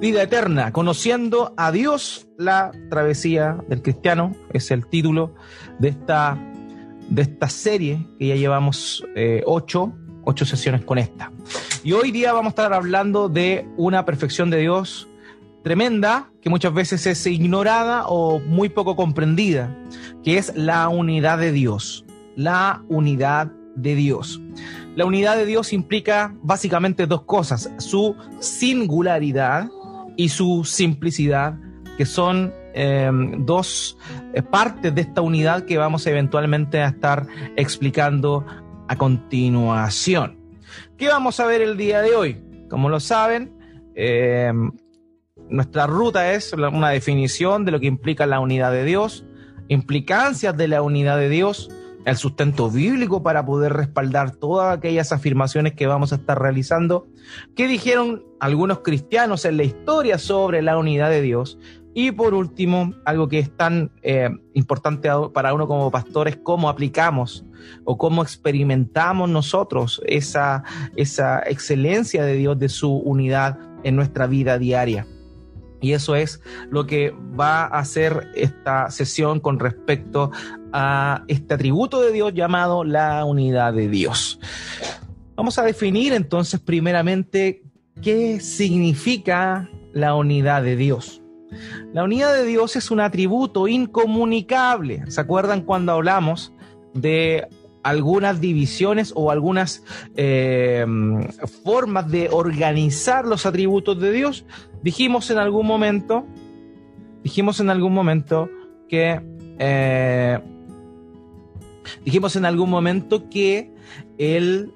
Vida eterna, conociendo a Dios, la travesía del cristiano, es el título de esta, de esta serie que ya llevamos eh, ocho, ocho sesiones con esta. Y hoy día vamos a estar hablando de una perfección de Dios tremenda que muchas veces es ignorada o muy poco comprendida, que es la unidad de Dios. La unidad de Dios. La unidad de Dios implica básicamente dos cosas, su singularidad y su simplicidad, que son em, dos eh, partes de esta unidad que vamos eventualmente a estar explicando a continuación. ¿Qué vamos a ver el día de hoy? Como lo saben, em, nuestra ruta es una definición de lo que implica la unidad de Dios, implicancias de la unidad de Dios, el sustento bíblico para poder respaldar todas aquellas afirmaciones que vamos a estar realizando, que dijeron algunos cristianos en la historia sobre la unidad de Dios. Y por último, algo que es tan eh, importante para uno como pastor es cómo aplicamos o cómo experimentamos nosotros esa, esa excelencia de Dios, de su unidad en nuestra vida diaria. Y eso es lo que va a hacer esta sesión con respecto a este atributo de Dios llamado la unidad de Dios. Vamos a definir entonces primeramente qué significa la unidad de Dios. La unidad de Dios es un atributo incomunicable. ¿Se acuerdan cuando hablamos de algunas divisiones o algunas eh, formas de organizar los atributos de Dios? Dijimos en algún momento, dijimos en algún momento que, eh, dijimos en algún momento que el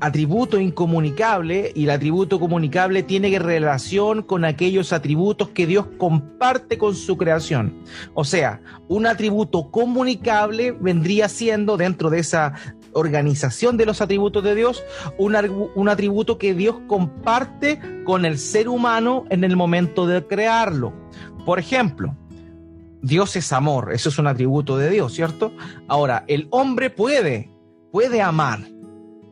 atributo incomunicable y el atributo comunicable tiene relación con aquellos atributos que Dios comparte con su creación. O sea, un atributo comunicable vendría siendo dentro de esa organización de los atributos de Dios, un, un, atributo que Dios comparte con el ser humano en el momento de crearlo. Por ejemplo, Dios es amor, eso es un atributo de Dios, ¿cierto? Ahora, el hombre puede, puede amar.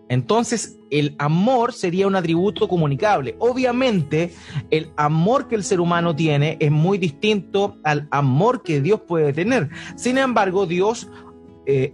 Entonces, el amor sería un atributo comunicable. Obviamente, el amor que el ser humano tiene es muy distinto al amor que Dios puede tener. Sin embargo, Dios eh,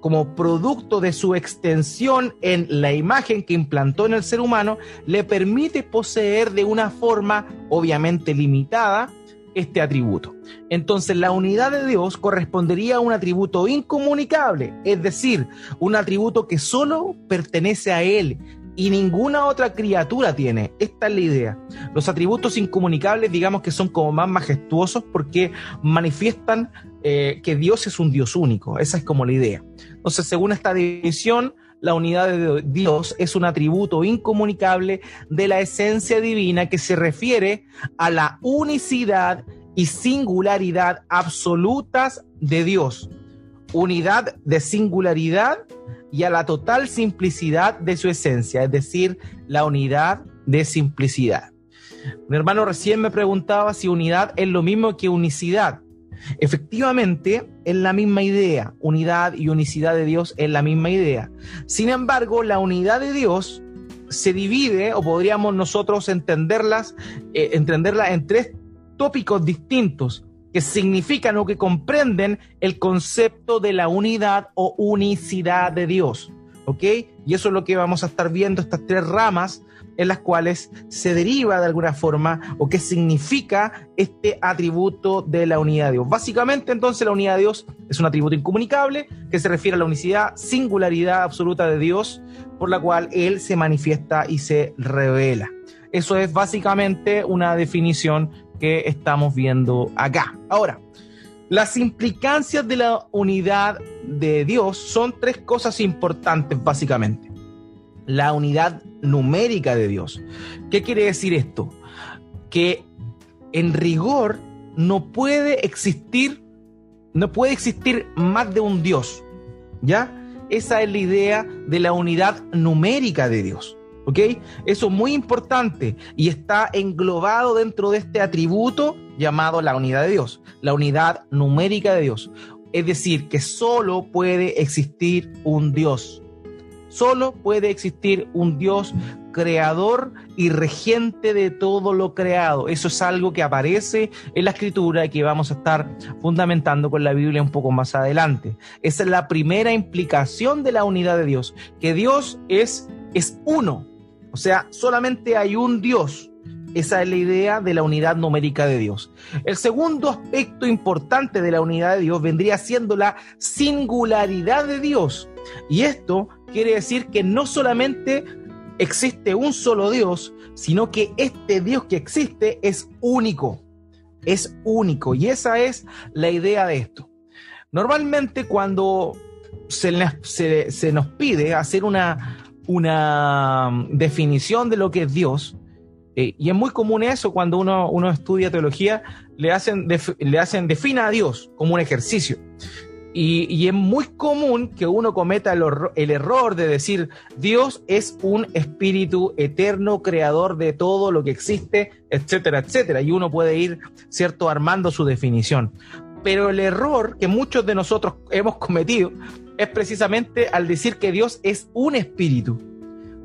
como producto de su extensión en la imagen que implantó en el ser humano, le permite poseer de una forma obviamente limitada este atributo. Entonces la unidad de Dios correspondería a un atributo incomunicable, es decir, un atributo que solo pertenece a Él y ninguna otra criatura tiene. Esta es la idea. Los atributos incomunicables digamos que son como más majestuosos porque manifiestan eh, que Dios es un Dios único. Esa es como la idea. Entonces, según esta división, la unidad de Dios es un atributo incomunicable de la esencia divina que se refiere a la unicidad y singularidad absolutas de Dios. Unidad de singularidad y a la total simplicidad de su esencia, es decir, la unidad de simplicidad. Mi hermano recién me preguntaba si unidad es lo mismo que unicidad. Efectivamente, es la misma idea. Unidad y unicidad de Dios es la misma idea. Sin embargo, la unidad de Dios se divide, o podríamos nosotros entenderlas, eh, entenderla en tres tópicos distintos que significan o que comprenden el concepto de la unidad o unicidad de Dios. ¿Ok? Y eso es lo que vamos a estar viendo, estas tres ramas en las cuales se deriva de alguna forma o qué significa este atributo de la unidad de Dios. Básicamente entonces la unidad de Dios es un atributo incomunicable que se refiere a la unicidad, singularidad absoluta de Dios por la cual Él se manifiesta y se revela. Eso es básicamente una definición que estamos viendo acá. Ahora, las implicancias de la unidad de Dios son tres cosas importantes básicamente la unidad numérica de Dios. ¿Qué quiere decir esto? Que en rigor no puede existir, no puede existir más de un Dios. ¿Ya? Esa es la idea de la unidad numérica de Dios. ¿Ok? Eso es muy importante y está englobado dentro de este atributo llamado la unidad de Dios, la unidad numérica de Dios. Es decir, que solo puede existir un Dios Solo puede existir un Dios creador y regente de todo lo creado. Eso es algo que aparece en la escritura y que vamos a estar fundamentando con la Biblia un poco más adelante. Esa es la primera implicación de la unidad de Dios, que Dios es, es uno. O sea, solamente hay un Dios. Esa es la idea de la unidad numérica de Dios. El segundo aspecto importante de la unidad de Dios vendría siendo la singularidad de Dios. Y esto quiere decir que no solamente existe un solo Dios, sino que este Dios que existe es único. Es único. Y esa es la idea de esto. Normalmente cuando se, nos pide hacer una, una definición de lo que es Dios, eh, y es muy común eso cuando uno, uno estudia teología, le hacen, le hacen defina a Dios como un ejercicio. Y, es muy común que uno cometa el, el, error de decir Dios es un espíritu eterno, creador de todo lo que existe, etcétera, etcétera. Y uno puede ir, ¿cierto?, armando su definición. Pero el error que muchos de nosotros hemos cometido es precisamente al decir que Dios es un espíritu,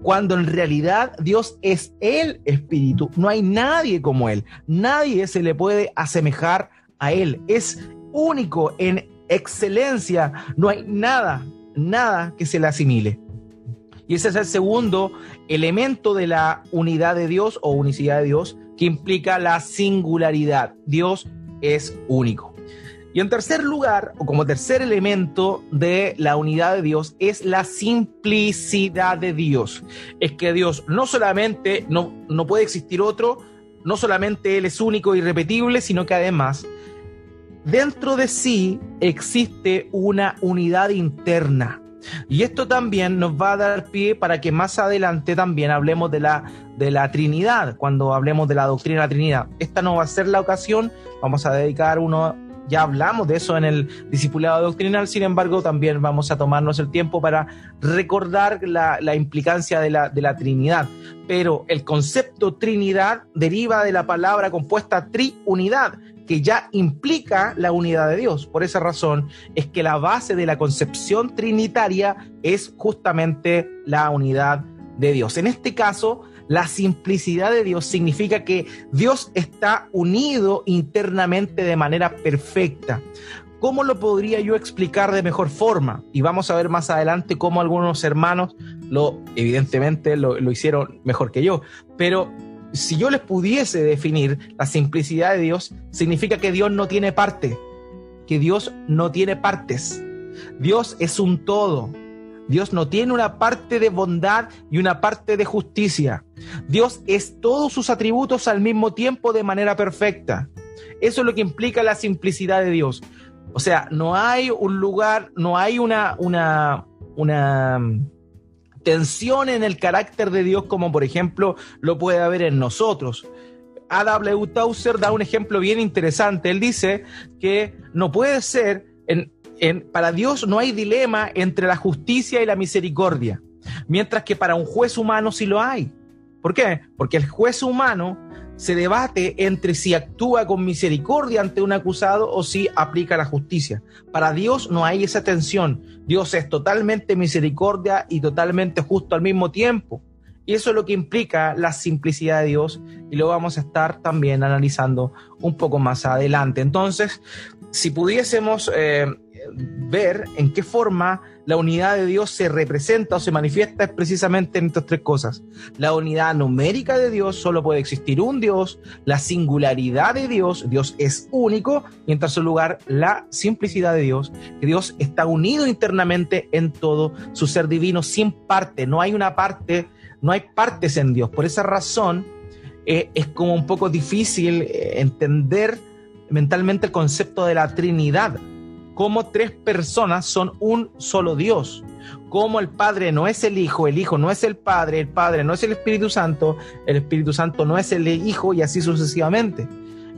cuando en realidad Dios es el espíritu. No hay nadie como Él, nadie se le puede asemejar a Él. Es único en excelencia, no hay nada, nada que se le asimile. Y ese es el segundo elemento de la unidad de Dios o unicidad de Dios que implica la singularidad. Dios es único. Y en tercer lugar, o como tercer elemento de la unidad de Dios, es la simplicidad de Dios. Es que Dios no solamente no, no puede existir otro, no solamente Él es único e irrepetible, sino que además dentro de sí existe una unidad interna. Y esto también nos va a dar pie para que más adelante también hablemos de la, de la Trinidad, cuando hablemos de la doctrina de la Trinidad. Esta no va a ser la ocasión, vamos a dedicar uno, ya hablamos de eso en el discipulado doctrinal, sin embargo también vamos a tomarnos el tiempo para recordar la, implicancia de la, de la Trinidad. Pero el concepto Trinidad deriva de la palabra compuesta triunidad, que ya implica la unidad de Dios. Por esa razón es que la base de la concepción trinitaria es justamente la unidad de Dios. En este caso, la simplicidad de Dios significa que Dios está unido internamente de manera perfecta. ¿Cómo lo podría yo explicar de mejor forma? Y vamos a ver más adelante cómo algunos hermanos lo, evidentemente, lo, lo hicieron mejor que yo. Pero si yo les pudiese definir la simplicidad de Dios, significa que Dios no tiene parte, que Dios no tiene partes. Dios es un todo. Dios no tiene una parte de bondad y una parte de justicia. Dios es todos sus atributos al mismo tiempo de manera perfecta. Eso es lo que implica la simplicidad de Dios. O sea, no hay un lugar, no hay una, una, una tensión en el carácter de Dios como por ejemplo lo puede haber en nosotros. A.W. Tauser da un ejemplo bien interesante. Él dice que no puede ser, en, para Dios no hay dilema entre la justicia y la misericordia, mientras que para un juez humano sí lo hay. ¿Por qué? Porque el juez humano se debate entre si actúa con misericordia ante un acusado o si aplica la justicia. Para Dios no hay esa tensión. Dios es totalmente misericordia y totalmente justo al mismo tiempo. Y eso es lo que implica la simplicidad de Dios y lo vamos a estar también analizando un poco más adelante. Entonces, si pudiésemos eh, ver en qué forma la unidad de Dios se representa o se manifiesta es precisamente en estas tres cosas. La unidad numérica de Dios, solo puede existir un Dios, la singularidad de Dios, Dios es único, y en tercer lugar, la simplicidad de Dios, que Dios está unido internamente en todo su ser divino sin parte, no hay una parte, no hay partes en Dios. Por esa razón eh, es como un poco difícil eh, entender mentalmente el concepto de la Trinidad cómo tres personas son un solo Dios, cómo el Padre no es el Hijo, el Hijo no es el Padre, el Padre no es el Espíritu Santo, el Espíritu Santo no es el Hijo y así sucesivamente.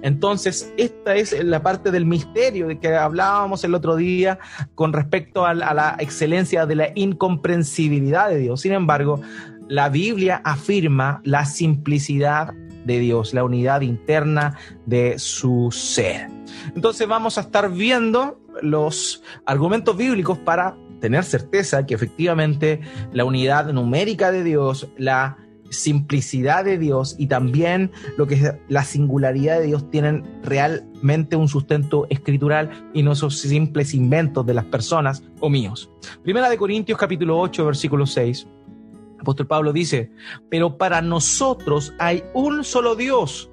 Entonces, esta es la parte del misterio de que hablábamos el otro día con respecto a la, a la excelencia de la incomprensibilidad de Dios. Sin embargo, la Biblia afirma la simplicidad de Dios, la unidad interna de su ser. Entonces vamos a estar viendo los argumentos bíblicos para tener certeza que efectivamente la unidad numérica de Dios, la simplicidad de Dios y también lo que es la singularidad de Dios tienen realmente un sustento escritural y no son simples inventos de las personas o míos. Primera de Corintios capítulo 8 versículo 6. Apóstol Pablo dice, pero para nosotros hay un solo Dios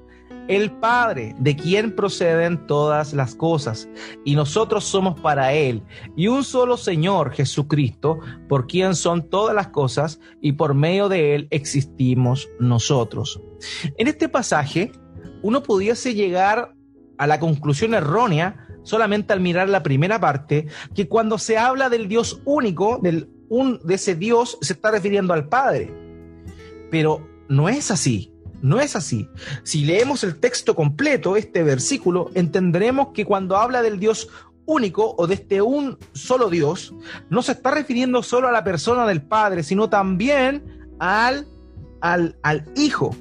el Padre, de quien proceden todas las cosas, y nosotros somos para Él, y un solo Señor Jesucristo, por quien son todas las cosas, y por medio de Él existimos nosotros. En este pasaje, uno pudiese llegar a la conclusión errónea solamente al mirar la primera parte, que cuando se habla del Dios único, del un, de ese Dios, se está refiriendo al Padre. Pero no es así. No es así. Si leemos el texto completo, este versículo, entenderemos que cuando habla del Dios único o de este un solo Dios, no se está refiriendo solo a la persona del Padre, sino también al, al, al Hijo.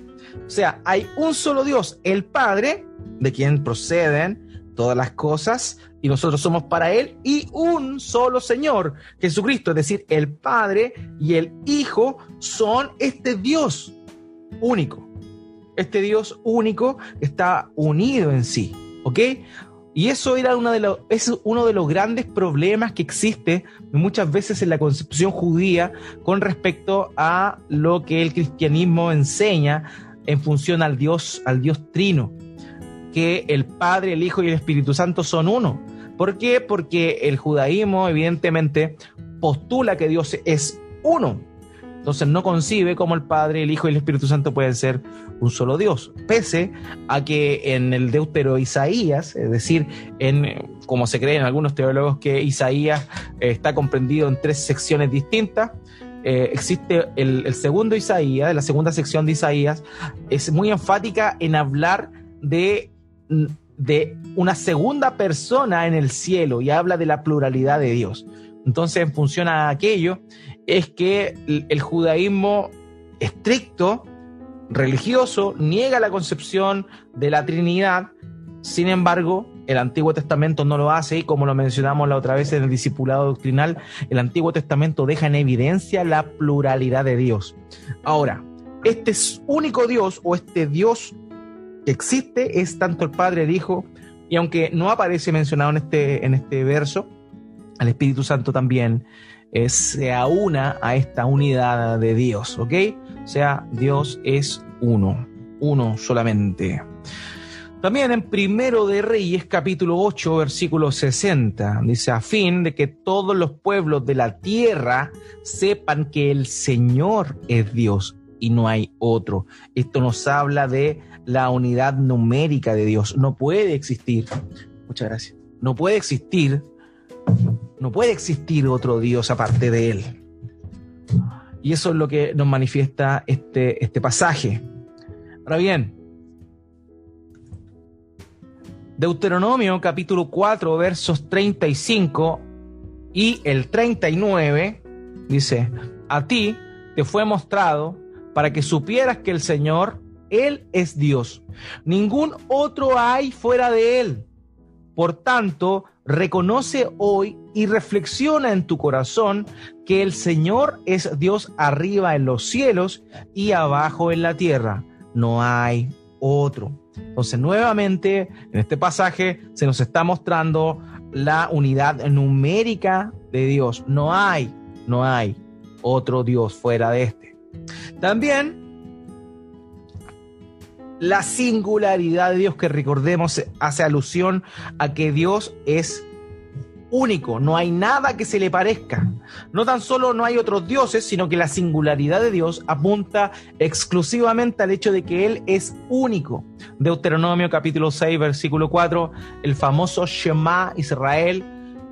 O sea, hay un solo Dios, el Padre, de quien proceden todas las cosas, y nosotros somos para Él, y un solo Señor, Jesucristo, es decir, el Padre y el Hijo son este Dios único este Dios único está unido en sí, ¿ok? Y eso era una de los, es uno de los grandes problemas que existe muchas veces en la concepción judía con respecto a lo que el cristianismo enseña en función al Dios, al Dios trino, que el Padre, el Hijo y el Espíritu Santo son uno. ¿Por qué? Porque el judaísmo evidentemente postula que Dios es uno, entonces no concibe cómo el Padre, el Hijo y el Espíritu Santo pueden ser un solo Dios, pese a que en el Deutero Isaías, es decir, en como se cree en algunos teólogos que Isaías eh, está comprendido en tres secciones distintas, eh, existe el, el, segundo Isaías, la segunda sección de Isaías, es muy enfática en hablar de, de una segunda persona en el cielo y habla de la pluralidad de Dios. Entonces, en función a aquello, es que el judaísmo estricto, religioso, niega la concepción de la Trinidad, sin embargo, el Antiguo Testamento no lo hace y como lo mencionamos la otra vez en el discipulado doctrinal, el Antiguo Testamento deja en evidencia la pluralidad de Dios. Ahora, este único Dios o este Dios existe es tanto el Padre, el Hijo, y aunque no aparece mencionado en este, en este verso, el Espíritu Santo también se aúna a esta unidad de Dios, ¿ok? O sea, Dios es uno, uno solamente. También en Primero de Reyes, capítulo 8, versículo 60, dice, a fin de que todos los pueblos de la tierra sepan que el Señor es Dios y no hay otro. Esto nos habla de la unidad numérica de Dios. No puede existir, muchas gracias, no puede existir no puede existir otro Dios aparte de Él. Y eso es lo que nos manifiesta este, este pasaje. Ahora bien, Deuteronomio capítulo 4 versos 35 y el 39 dice, a ti te fue mostrado para que supieras que el Señor, Él es Dios. Ningún otro hay fuera de Él. Por tanto, reconoce hoy y reflexiona en tu corazón que el Señor es Dios arriba en los cielos y abajo en la tierra. No hay otro. Entonces, nuevamente, en este pasaje se nos está mostrando la unidad numérica de Dios. No hay, no hay otro Dios fuera de este. También la singularidad de Dios que recordemos hace alusión a que Dios es único, no hay nada que se le parezca. No tan solo no hay otros dioses, sino que la singularidad de Dios apunta exclusivamente al hecho de que Él es único. Deuteronomio capítulo 6, versículo 4, el famoso Shema Israel.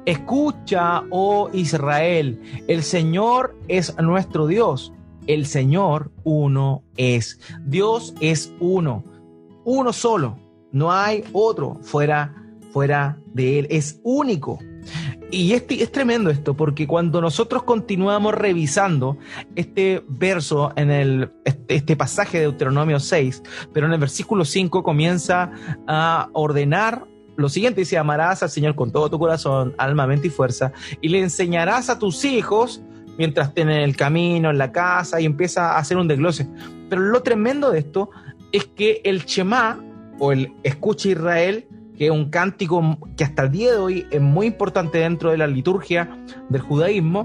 Escucha, oh Israel, el Señor es nuestro Dios el Señor uno es. Dios es uno, uno solo. No hay otro fuera, fuera de Él. Es único. Y es, es tremendo esto, porque cuando nosotros continuamos revisando este verso en el, este, este pasaje de Deuteronomio 6, pero en el versículo 5 comienza a ordenar lo siguiente dice, amarás al Señor con todo tu corazón, alma, mente y fuerza, y le enseñarás a tus hijos mientras estén en el camino, en la casa, y empieza a hacer un desglose. Pero lo tremendo de esto es que el Shema, o el Escucha Israel, que es un cántico que hasta el día de hoy es muy importante dentro de la liturgia del judaísmo,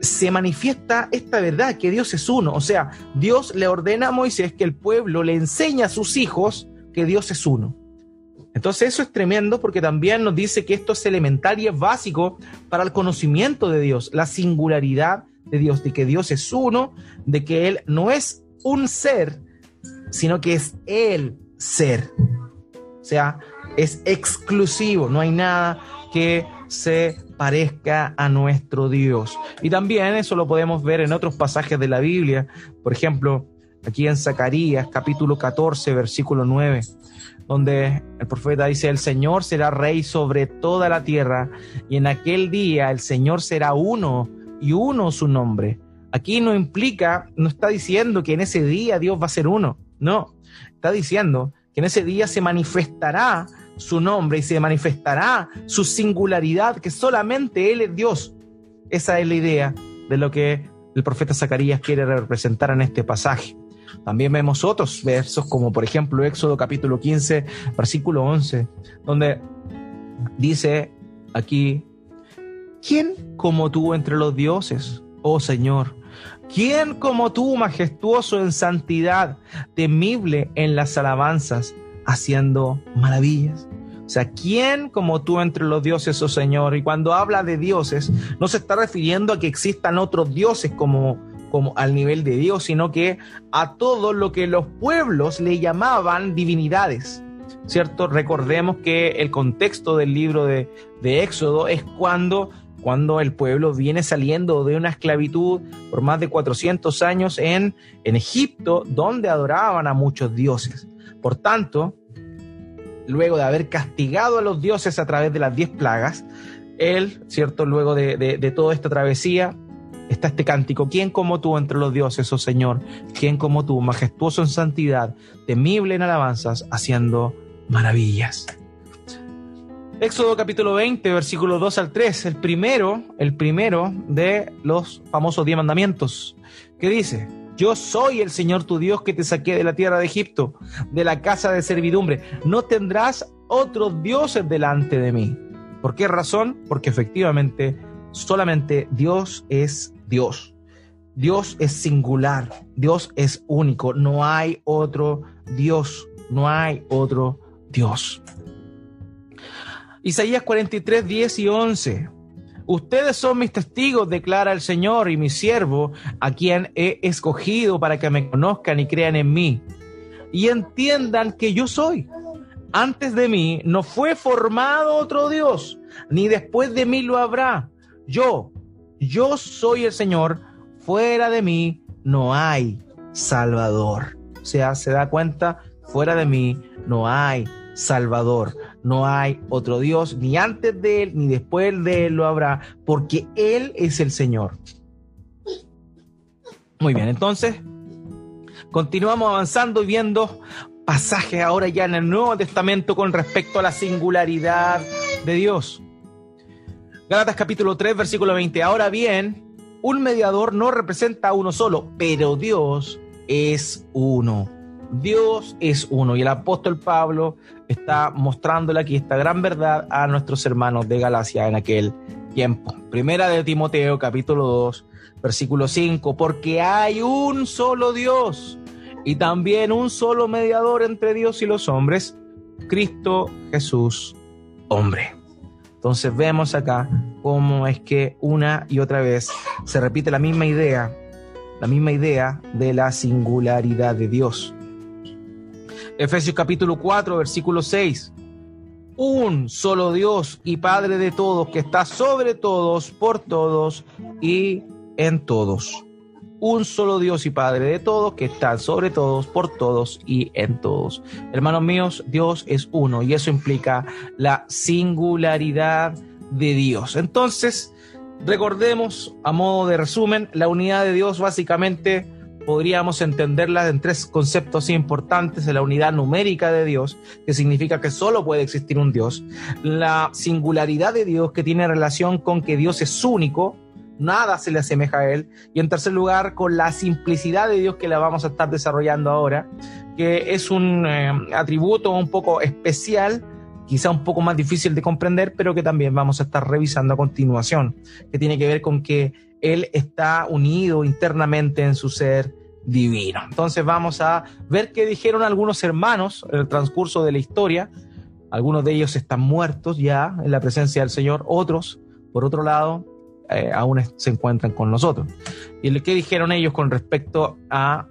se manifiesta esta verdad, que Dios es uno. O sea, Dios le ordena a Moisés que el pueblo le enseñe a sus hijos que Dios es uno. Entonces eso es tremendo porque también nos dice que esto es elemental y es básico para el conocimiento de Dios, la singularidad de Dios, de que Dios es uno, de que Él no es un ser, sino que es el ser. O sea, es exclusivo, no hay nada que se parezca a nuestro Dios. Y también eso lo podemos ver en otros pasajes de la Biblia, por ejemplo, aquí en Zacarías capítulo 14, versículo 9 donde el profeta dice, el Señor será rey sobre toda la tierra y en aquel día el Señor será uno y uno su nombre. Aquí no implica, no está diciendo que en ese día Dios va a ser uno, no, está diciendo que en ese día se manifestará su nombre y se manifestará su singularidad, que solamente Él es Dios. Esa es la idea de lo que el profeta Zacarías quiere representar en este pasaje. También vemos otros versos, como por ejemplo Éxodo capítulo 15, versículo 11, donde dice aquí, ¿quién como tú entre los dioses, oh Señor? ¿Quién como tú, majestuoso en santidad, temible en las alabanzas, haciendo maravillas? O sea, ¿quién como tú entre los dioses, oh Señor? Y cuando habla de dioses, no se está refiriendo a que existan otros dioses como como al nivel de Dios, sino que a todo lo que los pueblos le llamaban divinidades. ¿Cierto? Recordemos que el contexto del libro de, Éxodo es cuando, cuando el pueblo viene saliendo de una esclavitud por más de 400 años en, en Egipto, donde adoraban a muchos dioses. Por tanto, luego de haber castigado a los dioses a través de las diez plagas, él, ¿cierto? Luego de, de toda esta travesía, está este cántico, ¿quién como tú entre los dioses, oh Señor? ¿Quién como tú, majestuoso en santidad, temible en alabanzas, haciendo maravillas? Éxodo capítulo 20, versículos 2 al 3, el primero, el primero de los famosos diez mandamientos, que dice, yo soy el Señor tu Dios que te saqué de la tierra de Egipto, de la casa de servidumbre. No tendrás otros dioses delante de mí. ¿Por qué razón? Porque efectivamente solamente Dios es Dios. Dios es singular, Dios es único, no hay otro Dios, no hay otro Dios. Isaías 43, 10 y 11. Ustedes son mis testigos, declara el Señor, y mi siervo, a quien he escogido para que me conozcan y crean en mí, y entiendan que yo soy. Antes de mí no fue formado otro Dios, ni después de mí lo habrá. Yo, yo soy el Señor, fuera de mí no hay Salvador. O sea, se da cuenta, fuera de mí no hay Salvador. No hay otro Dios, ni antes de Él, ni después de Él lo habrá, porque Él es el Señor. Muy bien, entonces, continuamos avanzando y viendo pasajes ahora ya en el Nuevo Testamento con respecto a la singularidad de Dios. Gálatas capítulo 3, versículo 20. Ahora bien, un mediador no representa a uno solo, pero Dios es uno. Dios es uno. Y el apóstol Pablo está mostrándole aquí esta gran verdad a nuestros hermanos de Galacia en aquel tiempo. Primera de Timoteo capítulo 2, versículo 5. Porque hay un solo Dios y también un solo mediador entre Dios y los hombres, Cristo Jesús, hombre. Entonces vemos acá cómo es que una y otra vez se repite la misma idea, la misma idea de la singularidad de Dios. Efesios capítulo 4, versículo 6. Un solo Dios y Padre de todos, que está sobre todos, por todos y en todos un solo Dios y Padre de todos, que está sobre todos, por todos y en todos. Hermanos míos, Dios es uno y eso implica la singularidad de Dios. Entonces, recordemos, a modo de resumen, la unidad de Dios básicamente podríamos entenderla en tres conceptos importantes, la unidad numérica de Dios, que significa que solo puede existir un Dios, la singularidad de Dios, que tiene relación con que Dios es único, nada se le asemeja a Él, y en tercer lugar, con la simplicidad de Dios que la vamos a estar desarrollando ahora, que es un eh, atributo un poco especial, quizá un poco más difícil de comprender, pero que también vamos a estar revisando a continuación, que tiene que ver con que Él está unido internamente en su ser divino. Entonces vamos a ver qué dijeron algunos hermanos en el transcurso de la historia. Algunos de ellos están muertos ya en la presencia del Señor, otros, por otro lado, eh, aún se encuentran con nosotros. ¿Y qué dijeron ellos con respecto a,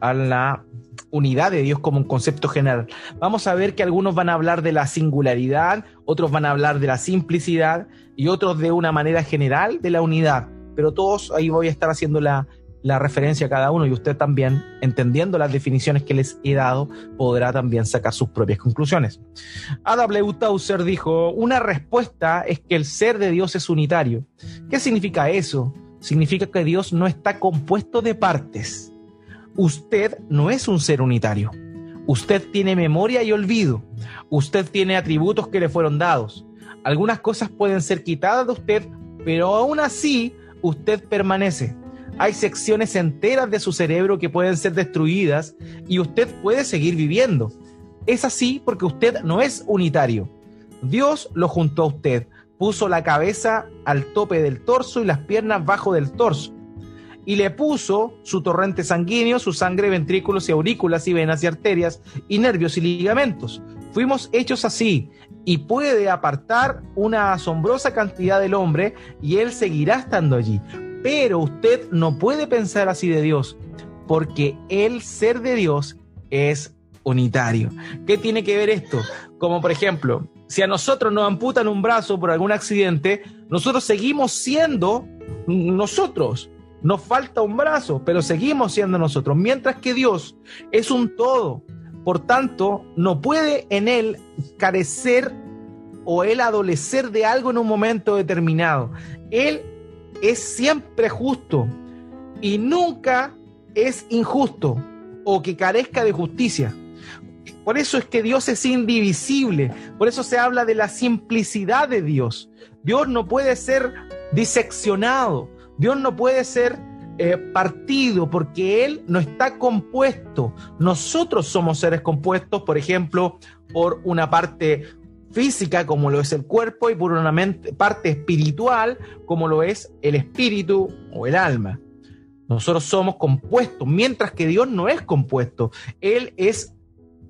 a la unidad de Dios como un concepto general? Vamos a ver que algunos van a hablar de la singularidad, otros van a hablar de la simplicidad y otros de una manera general de la unidad. Pero todos ahí voy a estar haciendo la, la referencia a cada uno y usted también, entendiendo las definiciones que les he dado, podrá también sacar sus propias conclusiones. Ada Tauser dijo, una respuesta es que el ser de Dios es unitario. ¿Qué significa eso? Significa que Dios no está compuesto de partes. Usted no es un ser unitario. Usted tiene memoria y olvido. Usted tiene atributos que le fueron dados. Algunas cosas pueden ser quitadas de usted, pero aún así usted permanece hay secciones enteras de su cerebro que pueden ser destruidas y usted puede seguir viviendo. Es así porque usted no es unitario. Dios lo juntó a usted, puso la cabeza al tope del torso y las piernas bajo del torso. Y le puso su torrente sanguíneo, su sangre, ventrículos y aurículas y venas y arterias y nervios y ligamentos. Fuimos hechos así y puede apartar una asombrosa cantidad del hombre y él seguirá estando allí. Pero usted no puede pensar así de Dios, porque el ser de Dios es unitario. ¿Qué tiene que ver esto? Como por ejemplo, si a nosotros nos amputan un brazo por algún accidente, nosotros seguimos siendo nosotros. Nos falta un brazo, pero seguimos siendo nosotros. Mientras que Dios es un todo. Por tanto, no puede en Él carecer o Él adolecer de algo en un momento determinado. Él es siempre justo y nunca es injusto o que carezca de justicia. Por eso es que Dios es indivisible, por eso se habla de la simplicidad de Dios. Dios no puede ser diseccionado, Dios no puede ser eh, partido porque Él no está compuesto. Nosotros somos seres compuestos, por ejemplo, por una parte física como lo es el cuerpo y por una parte espiritual como lo es el espíritu o el alma. Nosotros somos compuestos, mientras que Dios no es compuesto. Él es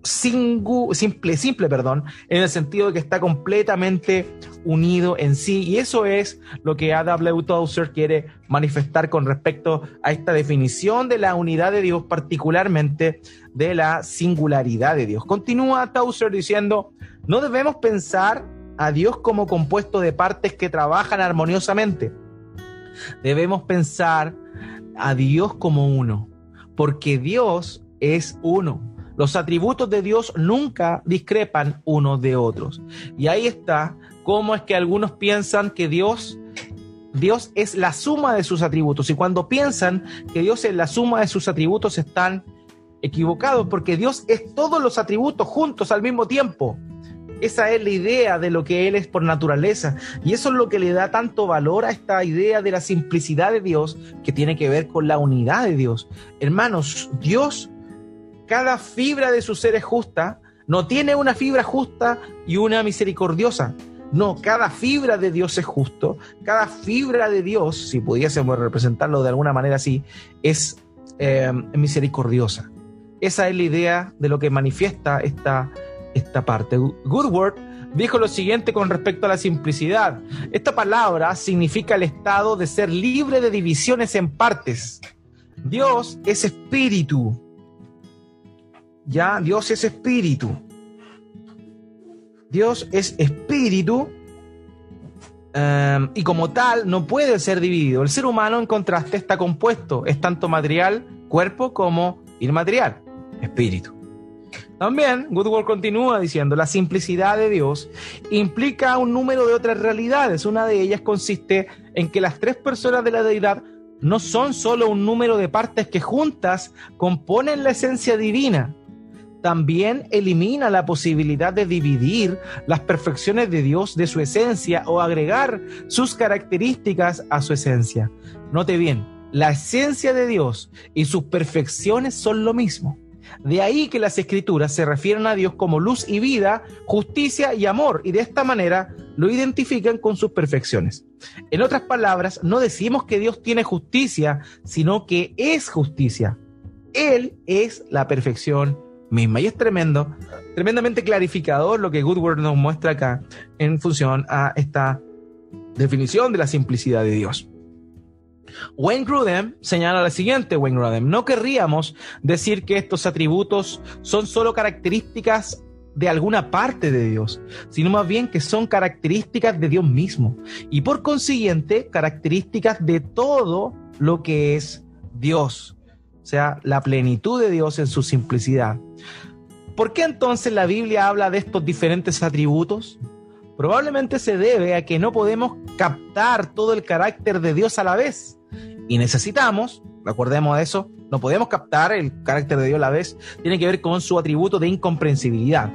simple, simple, perdón, en el sentido de que está completamente unido en sí. Y eso es lo que Ada Tauser quiere manifestar con respecto a esta definición de la unidad de Dios, particularmente de la singularidad de Dios. Continúa Tauser diciendo, no debemos pensar a Dios como compuesto de partes que trabajan armoniosamente. Debemos pensar a Dios como uno, porque Dios es uno. Los atributos de Dios nunca discrepan unos de otros. Y ahí está cómo es que algunos piensan que Dios Dios es la suma de sus atributos y cuando piensan que Dios es la suma de sus atributos están equivocados porque Dios es todos los atributos juntos al mismo tiempo. Esa es la idea de lo que Él es por naturaleza. Y eso es lo que le da tanto valor a esta idea de la simplicidad de Dios que tiene que ver con la unidad de Dios. Hermanos, Dios, cada fibra de su ser es justa. No tiene una fibra justa y una misericordiosa. No, cada fibra de Dios es justo. Cada fibra de Dios, si pudiésemos representarlo de alguna manera así, es eh, misericordiosa. Esa es la idea de lo que manifiesta esta esta parte. Goodward dijo lo siguiente con respecto a la simplicidad. Esta palabra significa el estado de ser libre de divisiones en partes. Dios es espíritu. Ya, Dios es espíritu. Dios es espíritu um, y como tal no puede ser dividido. El ser humano, en contraste, está compuesto. Es tanto material, cuerpo, como inmaterial, espíritu. También, Goodward continúa diciendo, la simplicidad de Dios implica un número de otras realidades. Una de ellas consiste en que las tres personas de la deidad no son solo un número de partes que juntas componen la esencia divina. También elimina la posibilidad de dividir las perfecciones de Dios de su esencia o agregar sus características a su esencia. Note bien, la esencia de Dios y sus perfecciones son lo mismo. De ahí que las escrituras se refieren a Dios como luz y vida, justicia y amor, y de esta manera lo identifican con sus perfecciones. En otras palabras, no decimos que Dios tiene justicia, sino que es justicia. Él es la perfección misma. Y es tremendo, tremendamente clarificador lo que Goodward nos muestra acá en función a esta definición de la simplicidad de Dios. Wayne Grudem señala lo siguiente, Wayne Grudem, no querríamos decir que estos atributos son solo características de alguna parte de Dios, sino más bien que son características de Dios mismo y por consiguiente características de todo lo que es Dios, o sea, la plenitud de Dios en su simplicidad. ¿Por qué entonces la Biblia habla de estos diferentes atributos? Probablemente se debe a que no podemos captar todo el carácter de Dios a la vez. Y necesitamos, recordemos eso, no podemos captar el carácter de Dios a la vez, tiene que ver con su atributo de incomprensibilidad.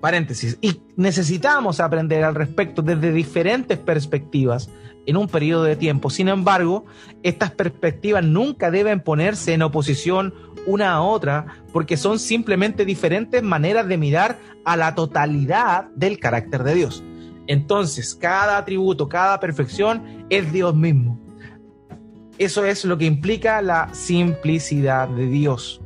Paréntesis. Y necesitamos aprender al respecto desde diferentes perspectivas en un periodo de tiempo. Sin embargo, estas perspectivas nunca deben ponerse en oposición una a otra porque son simplemente diferentes maneras de mirar a la totalidad del carácter de Dios. Entonces, cada atributo, cada perfección es Dios mismo. Eso es lo que implica la simplicidad de Dios.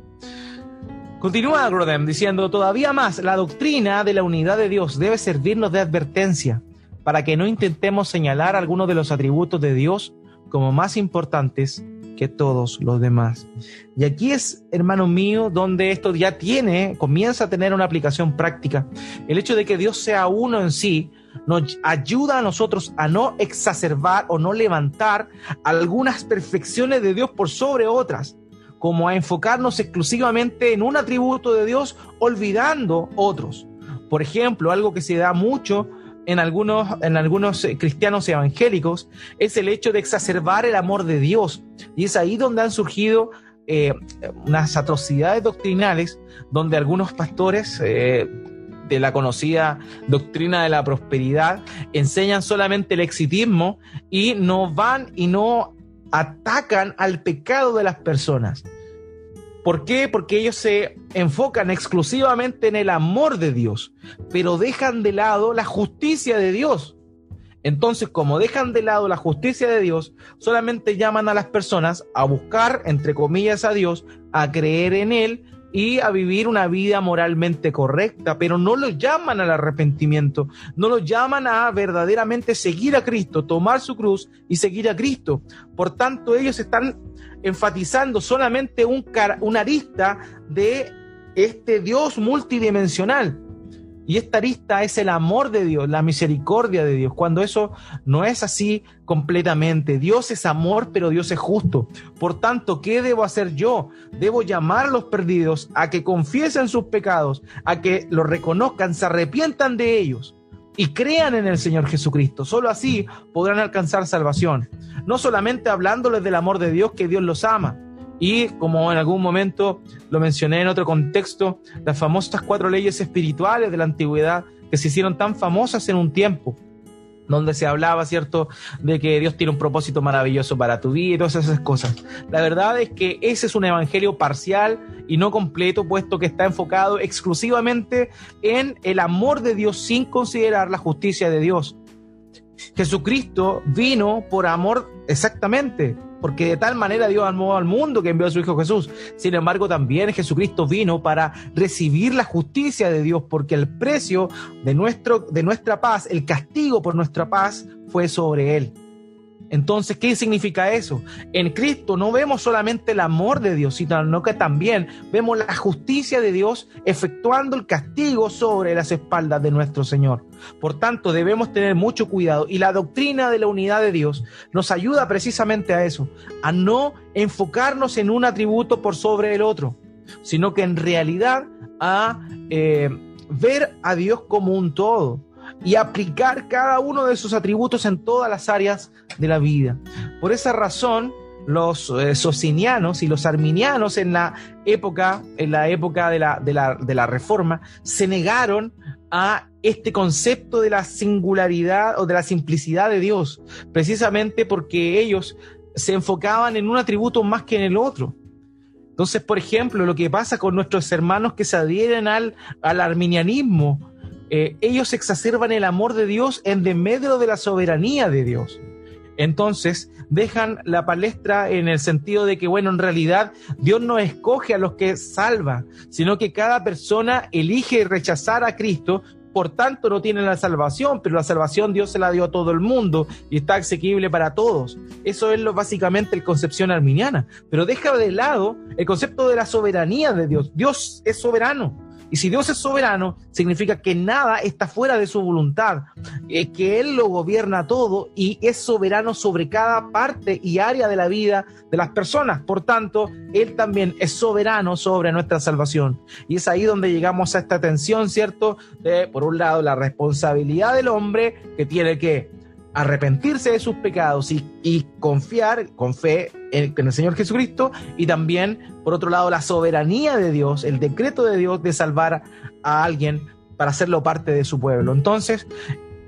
Continúa Grodem diciendo, todavía más, la doctrina de la unidad de Dios debe servirnos de advertencia para que no intentemos señalar algunos de los atributos de Dios como más importantes que todos los demás. Y aquí es, hermano mío, donde esto ya tiene, comienza a tener una aplicación práctica. El hecho de que Dios sea uno en sí nos ayuda a nosotros a no exacerbar o no levantar algunas perfecciones de Dios por sobre otras, como a enfocarnos exclusivamente en un atributo de Dios olvidando otros. Por ejemplo, algo que se da mucho en algunos, en algunos eh, cristianos evangélicos es el hecho de exacerbar el amor de Dios. Y es ahí donde han surgido eh, unas atrocidades doctrinales donde algunos pastores eh, de la conocida doctrina de la prosperidad enseñan solamente el exitismo y no van y no atacan al pecado de las personas. ¿Por qué? Porque ellos se enfocan exclusivamente en el amor de Dios, pero dejan de lado la justicia de Dios. Entonces, como dejan de lado la justicia de Dios, solamente llaman a las personas a buscar, entre comillas, a Dios, a creer en Él y a vivir una vida moralmente correcta, pero no los llaman al arrepentimiento, no los llaman a verdaderamente seguir a Cristo, tomar su cruz y seguir a Cristo. Por tanto, ellos están enfatizando solamente un, una arista de este Dios multidimensional. Y esta arista es el amor de Dios, la misericordia de Dios, cuando eso no es así completamente. Dios es amor, pero Dios es justo. Por tanto, ¿qué debo hacer yo? Debo llamar a los perdidos a que confiesen sus pecados, a que los reconozcan, se arrepientan de ellos y crean en el Señor Jesucristo. Solo así podrán alcanzar salvación. No solamente hablándoles del amor de Dios, que Dios los ama, y como en algún momento lo mencioné en otro contexto, las famosas cuatro leyes espirituales de la antigüedad que se hicieron tan famosas en un tiempo, donde se hablaba, ¿cierto?, de que Dios tiene un propósito maravilloso para tu vida y todas esas cosas. La verdad es que ese es un evangelio parcial y no completo, puesto que está enfocado exclusivamente en el amor de Dios sin considerar la justicia de Dios. Jesucristo vino por amor exactamente, porque de tal manera Dios amó al mundo que envió a su Hijo Jesús. Sin embargo, también Jesucristo vino para recibir la justicia de Dios, porque el precio de, nuestro, de nuestra paz, el castigo por nuestra paz, fue sobre él. Entonces, ¿qué significa eso? En Cristo no vemos solamente el amor de Dios, sino que también vemos la justicia de Dios efectuando el castigo sobre las espaldas de nuestro Señor. Por tanto, debemos tener mucho cuidado y la doctrina de la unidad de Dios nos ayuda precisamente a eso, a no enfocarnos en un atributo por sobre el otro, sino que en realidad a eh, ver a Dios como un todo y aplicar cada uno de sus atributos en todas las áreas de la vida. Por esa razón, los eh, socinianos y los arminianos en la época, en la época de la, de la, de la Reforma se negaron a este concepto de la singularidad o de la simplicidad de Dios, precisamente porque ellos se enfocaban en un atributo más que en el otro. Entonces, por ejemplo, lo que pasa con nuestros hermanos que se adhieren al, al arminianismo, eh, ellos exacerban el amor de Dios en medio de la soberanía de Dios. Entonces, dejan la palestra en el sentido de que, bueno, en realidad Dios no escoge a los que salva, sino que cada persona elige rechazar a Cristo por tanto no tienen la salvación, pero la salvación Dios se la dio a todo el mundo y está asequible para todos. Eso es lo, básicamente el concepción arminiana, pero deja de lado el concepto de la soberanía de Dios. Dios es soberano. Y si Dios es soberano, significa que nada está fuera de su voluntad, eh, que Él lo gobierna todo y es soberano sobre cada parte y área de la vida de las personas. Por tanto, Él también es soberano sobre nuestra salvación. Y es ahí donde llegamos a esta tensión, ¿cierto? De, por un lado, la responsabilidad del hombre que tiene que arrepentirse de sus pecados y, confiar con fe en, el Señor Jesucristo y también, por otro lado, la soberanía de Dios, el decreto de Dios de salvar a alguien para hacerlo parte de su pueblo. Entonces,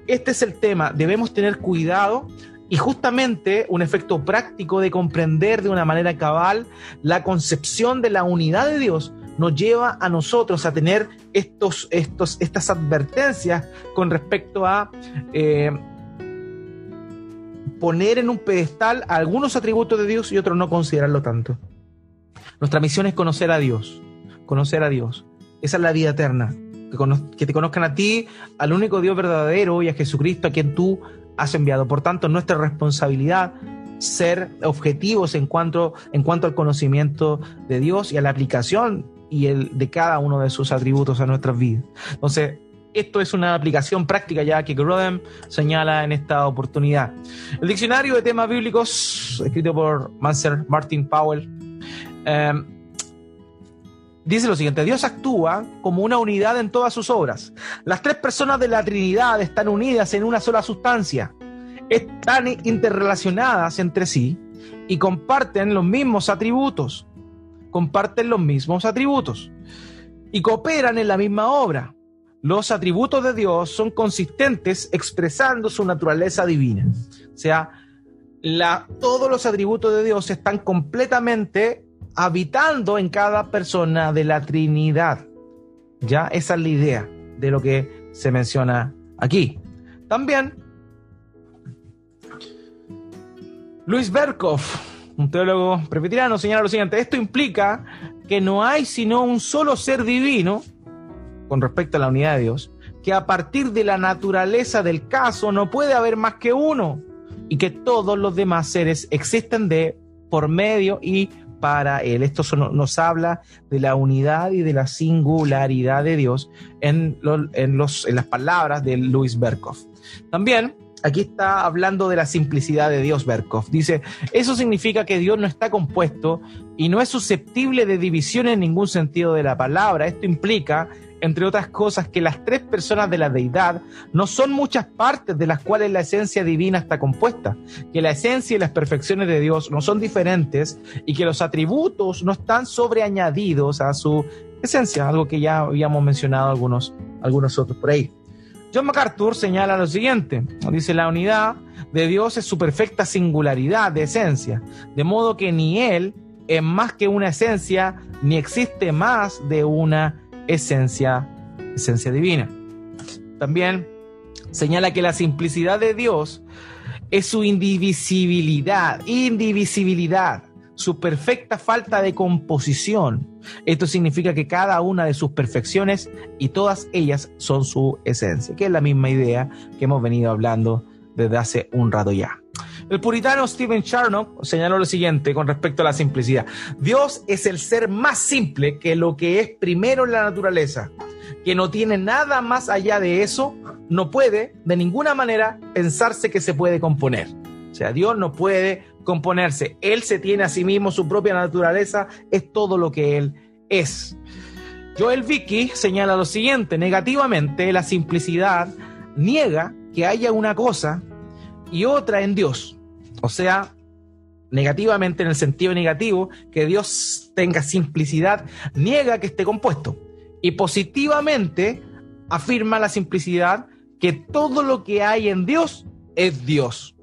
este es el tema, debemos tener cuidado y justamente un efecto práctico de comprender de una manera cabal la concepción de la unidad de Dios nos lleva a nosotros a tener estos, estos, estas advertencias con respecto a eh, poner en un pedestal algunos atributos de Dios y otros no considerarlo tanto. Nuestra misión es conocer a Dios, conocer a Dios. Esa es la vida eterna, que, te conozcan a ti, al único Dios verdadero y a Jesucristo a quien tú has enviado. Por tanto, nuestra responsabilidad ser objetivos en cuanto, en cuanto al conocimiento de Dios y a la aplicación y el, de cada uno de sus atributos a nuestras vidas. Entonces, esto es una aplicación práctica ya que Grodem señala en esta oportunidad. El diccionario de temas bíblicos, escrito por Manser Martin Powell, em, dice lo siguiente, Dios actúa como una unidad en todas sus obras. Las tres personas de la Trinidad están unidas en una sola sustancia, están interrelacionadas entre sí y comparten los mismos atributos, comparten los mismos atributos y cooperan en la misma obra los atributos de Dios son consistentes expresando su naturaleza divina. O sea, todos los atributos de Dios están completamente habitando en cada persona de la Trinidad. Ya, esa es la idea de lo que se menciona aquí. También, Luis Berkhoff, un teólogo presbiteriano, señala lo siguiente, esto implica que no hay sino un solo ser divino con respecto a la unidad de Dios, que a partir de la naturaleza del caso no puede haber más que uno y que todos los demás seres existen de por medio y para Él. Esto nos habla de la unidad y de la singularidad de Dios en, en, los, en las palabras de Luis Berkhoff. También aquí está hablando de la simplicidad de Dios Berkhoff. Dice, eso significa que Dios no está compuesto y no es susceptible de división en ningún sentido de la palabra. Esto implica entre otras cosas, que las tres personas de la deidad no son muchas partes de las cuales la esencia divina está compuesta, que la esencia y las perfecciones de Dios no son diferentes y que los atributos no están sobreañadidos a su esencia, algo que ya habíamos mencionado algunos, algunos otros por ahí. John MacArthur señala lo siguiente, dice la unidad de Dios es su perfecta singularidad de esencia, de modo que ni Él es más que una esencia, ni existe más de una esencia, esencia divina. También señala que la simplicidad de Dios es su indivisibilidad, indivisibilidad, su perfecta falta de composición. Esto significa que cada una de sus perfecciones y todas ellas son su esencia, que es la misma idea que hemos venido hablando desde hace un rato ya. El puritano Stephen Charnock señaló lo siguiente con respecto a la simplicidad. Dios es el ser más simple que lo que es primero en la naturaleza, que no tiene nada más allá de eso, no puede de ninguna manera pensarse que se puede componer. O sea, Dios no puede componerse. Él se tiene a sí mismo, su propia naturaleza es todo lo que Él es. Joel Vicky señala lo siguiente, negativamente la simplicidad niega que haya una cosa y otra en Dios. O sea, negativamente en el sentido negativo, que Dios tenga simplicidad, niega que esté compuesto. Y positivamente afirma la simplicidad que todo lo que hay en Dios es Dios.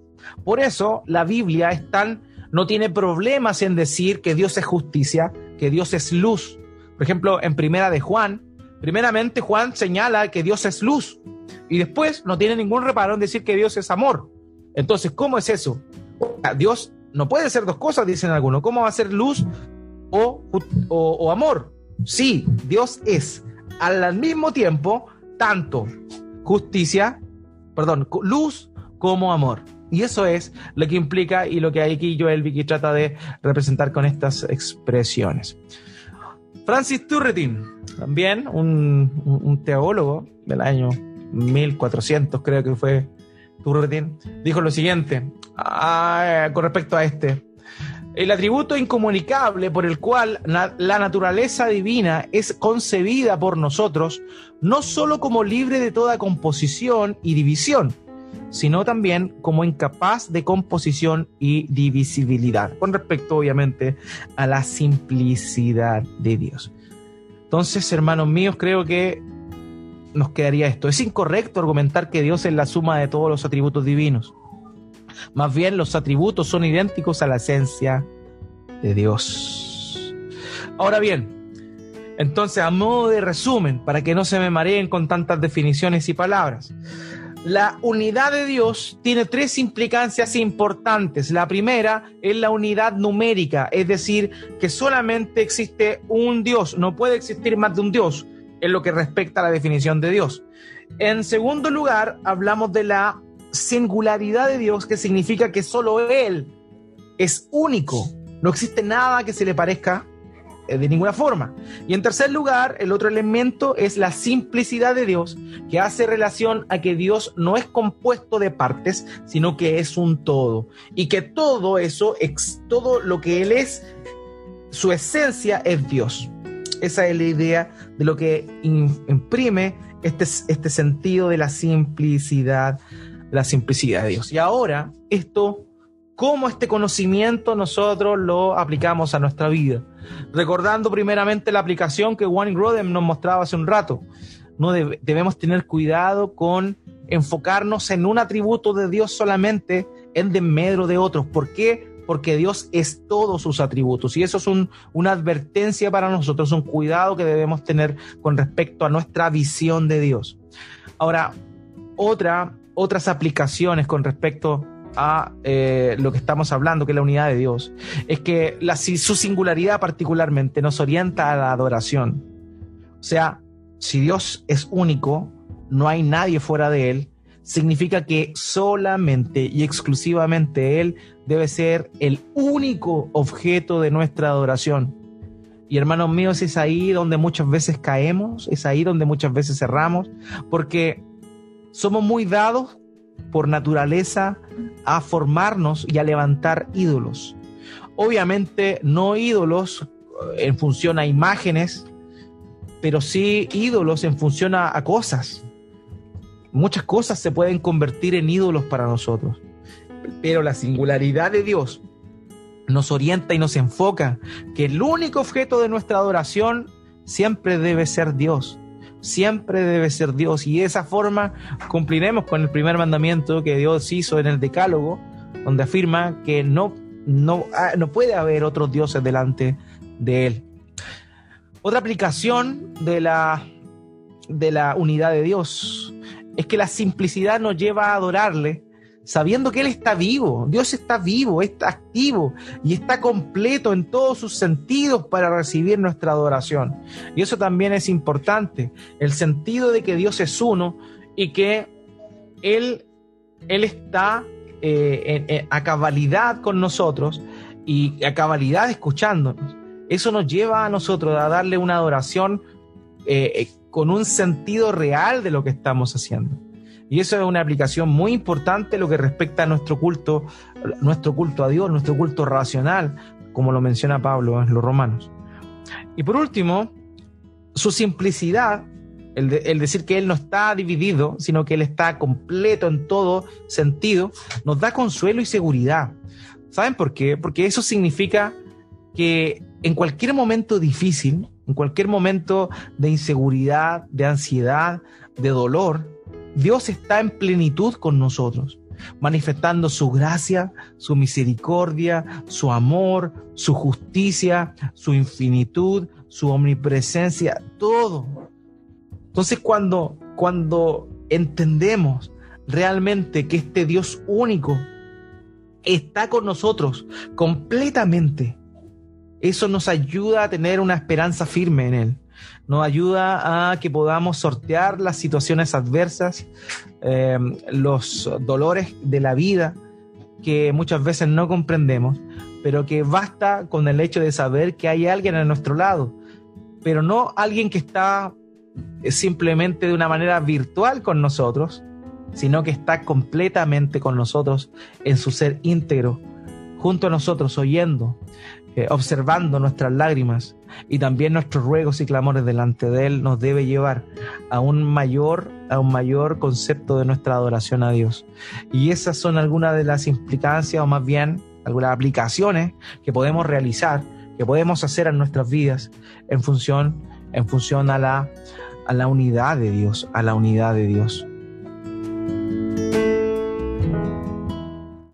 Por eso la Biblia es tan, no tiene problemas en decir que Dios es justicia, que Dios es luz. Por ejemplo, en Primera de Juan, primeramente Juan señala que Dios es luz y después no tiene ningún reparo en decir que Dios es amor. Entonces, ¿cómo es eso? Dios no puede ser dos cosas, dicen algunos. ¿Cómo va a ser luz o, o amor? Sí, Dios es al mismo tiempo tanto justicia, perdón, luz como amor. Y eso es lo que implica y lo que aquí Joel Vicky trata de representar con estas expresiones. Francis Turretin, también un, teólogo del año 1400, creo que fue Turretin, dijo lo siguiente ah, con respecto a este. El atributo incomunicable por el cual la naturaleza divina es concebida por nosotros no sólo como libre de toda composición y división, sino también como incapaz de composición y divisibilidad, con respecto obviamente a la simplicidad de Dios. Entonces, hermanos míos, creo que nos quedaría esto. Es incorrecto argumentar que Dios es la suma de todos los atributos divinos. Más bien los atributos son idénticos a la esencia de Dios. Ahora bien, entonces a modo de resumen, para que no se me mareen con tantas definiciones y palabras, la unidad de Dios tiene tres implicancias importantes. La primera es la unidad numérica, es decir, que solamente existe un Dios, no puede existir más de un Dios en lo que respecta a la definición de Dios. En segundo lugar, hablamos de la singularidad de Dios, que significa que solo Él es único. No existe nada que se le parezca eh, de ninguna forma. Y en tercer lugar, el otro elemento es la simplicidad de Dios, que hace relación a que Dios no es compuesto de partes, sino que es un todo. Y que todo eso, todo lo que Él es, su esencia es Dios. Esa es la idea de lo que imprime este, este sentido de la simplicidad, la simplicidad de Dios. Y ahora, esto cómo este conocimiento nosotros lo aplicamos a nuestra vida. Recordando primeramente la aplicación que Juan Grodem nos mostraba hace un rato. No debemos tener cuidado con enfocarnos en un atributo de Dios solamente en desmedro de otros. ¿Por qué? Porque Dios es todos sus atributos y eso es una advertencia para nosotros, un cuidado que debemos tener con respecto a nuestra visión de Dios. Ahora, otra, otras aplicaciones con respecto a eh, lo que estamos hablando, que es la unidad de Dios, es que su singularidad particularmente nos orienta a la adoración. O sea, si Dios es único, no hay nadie fuera de Él, significa que solamente y exclusivamente Él debe ser el único objeto de nuestra adoración. Y hermanos míos, es ahí donde muchas veces caemos, es ahí donde muchas veces cerramos, porque somos muy dados por naturaleza a formarnos y a levantar ídolos. Obviamente no ídolos eh, en función a imágenes, pero sí ídolos en función a, cosas. Muchas cosas se pueden convertir en ídolos para nosotros, pero la singularidad de Dios nos orienta y nos enfoca que el único objeto de nuestra adoración siempre debe ser Dios siempre debe ser Dios y de esa forma cumpliremos con el primer mandamiento que Dios hizo en el Decálogo, donde afirma que no, no, ah, no puede haber otros dioses delante de Él. Otra aplicación de la, de la unidad de Dios es que la simplicidad nos lleva a adorarle sabiendo que Él está vivo, Dios está vivo, está activo y está completo en todos sus sentidos para recibir nuestra adoración. Y eso también es importante, el sentido de que Dios es uno y que Él, él está eh, a cabalidad con nosotros y a cabalidad escuchándonos. Eso nos lleva a nosotros a darle una adoración eh, eh, con un sentido real de lo que estamos haciendo. Y eso es una aplicación muy importante lo que respecta a nuestro culto, nuestro culto a Dios, nuestro culto racional, como lo menciona Pablo en los Romanos. Y por último, su simplicidad el, el, decir que Él no está dividido, sino que Él está completo en todo sentido, nos da consuelo y seguridad. ¿Saben por qué? Porque eso significa que en cualquier momento difícil, en cualquier momento de inseguridad, de ansiedad, de dolor, Dios está en plenitud con nosotros, manifestando su gracia, su misericordia, su amor, su justicia, su infinitud, su omnipresencia, todo. Entonces cuando, cuando entendemos realmente que este Dios único está con nosotros completamente, eso nos ayuda a tener una esperanza firme en Él. Nos ayuda a que podamos sortear las situaciones adversas, eh, los dolores de la vida que muchas veces no comprendemos, pero que basta con el hecho de saber que hay alguien a nuestro lado, pero no alguien que está simplemente de una manera virtual con nosotros, sino que está completamente con nosotros en su ser íntegro, junto a nosotros, oyendo, eh, observando nuestras lágrimas y también nuestros ruegos y clamores delante de Él, nos debe llevar a un mayor, a un mayor concepto de nuestra adoración a Dios. Y esas son algunas de las implicancias, o más bien algunas aplicaciones que podemos realizar, que podemos hacer en nuestras vidas en función, en función a la, a la unidad de Dios, a la unidad de Dios.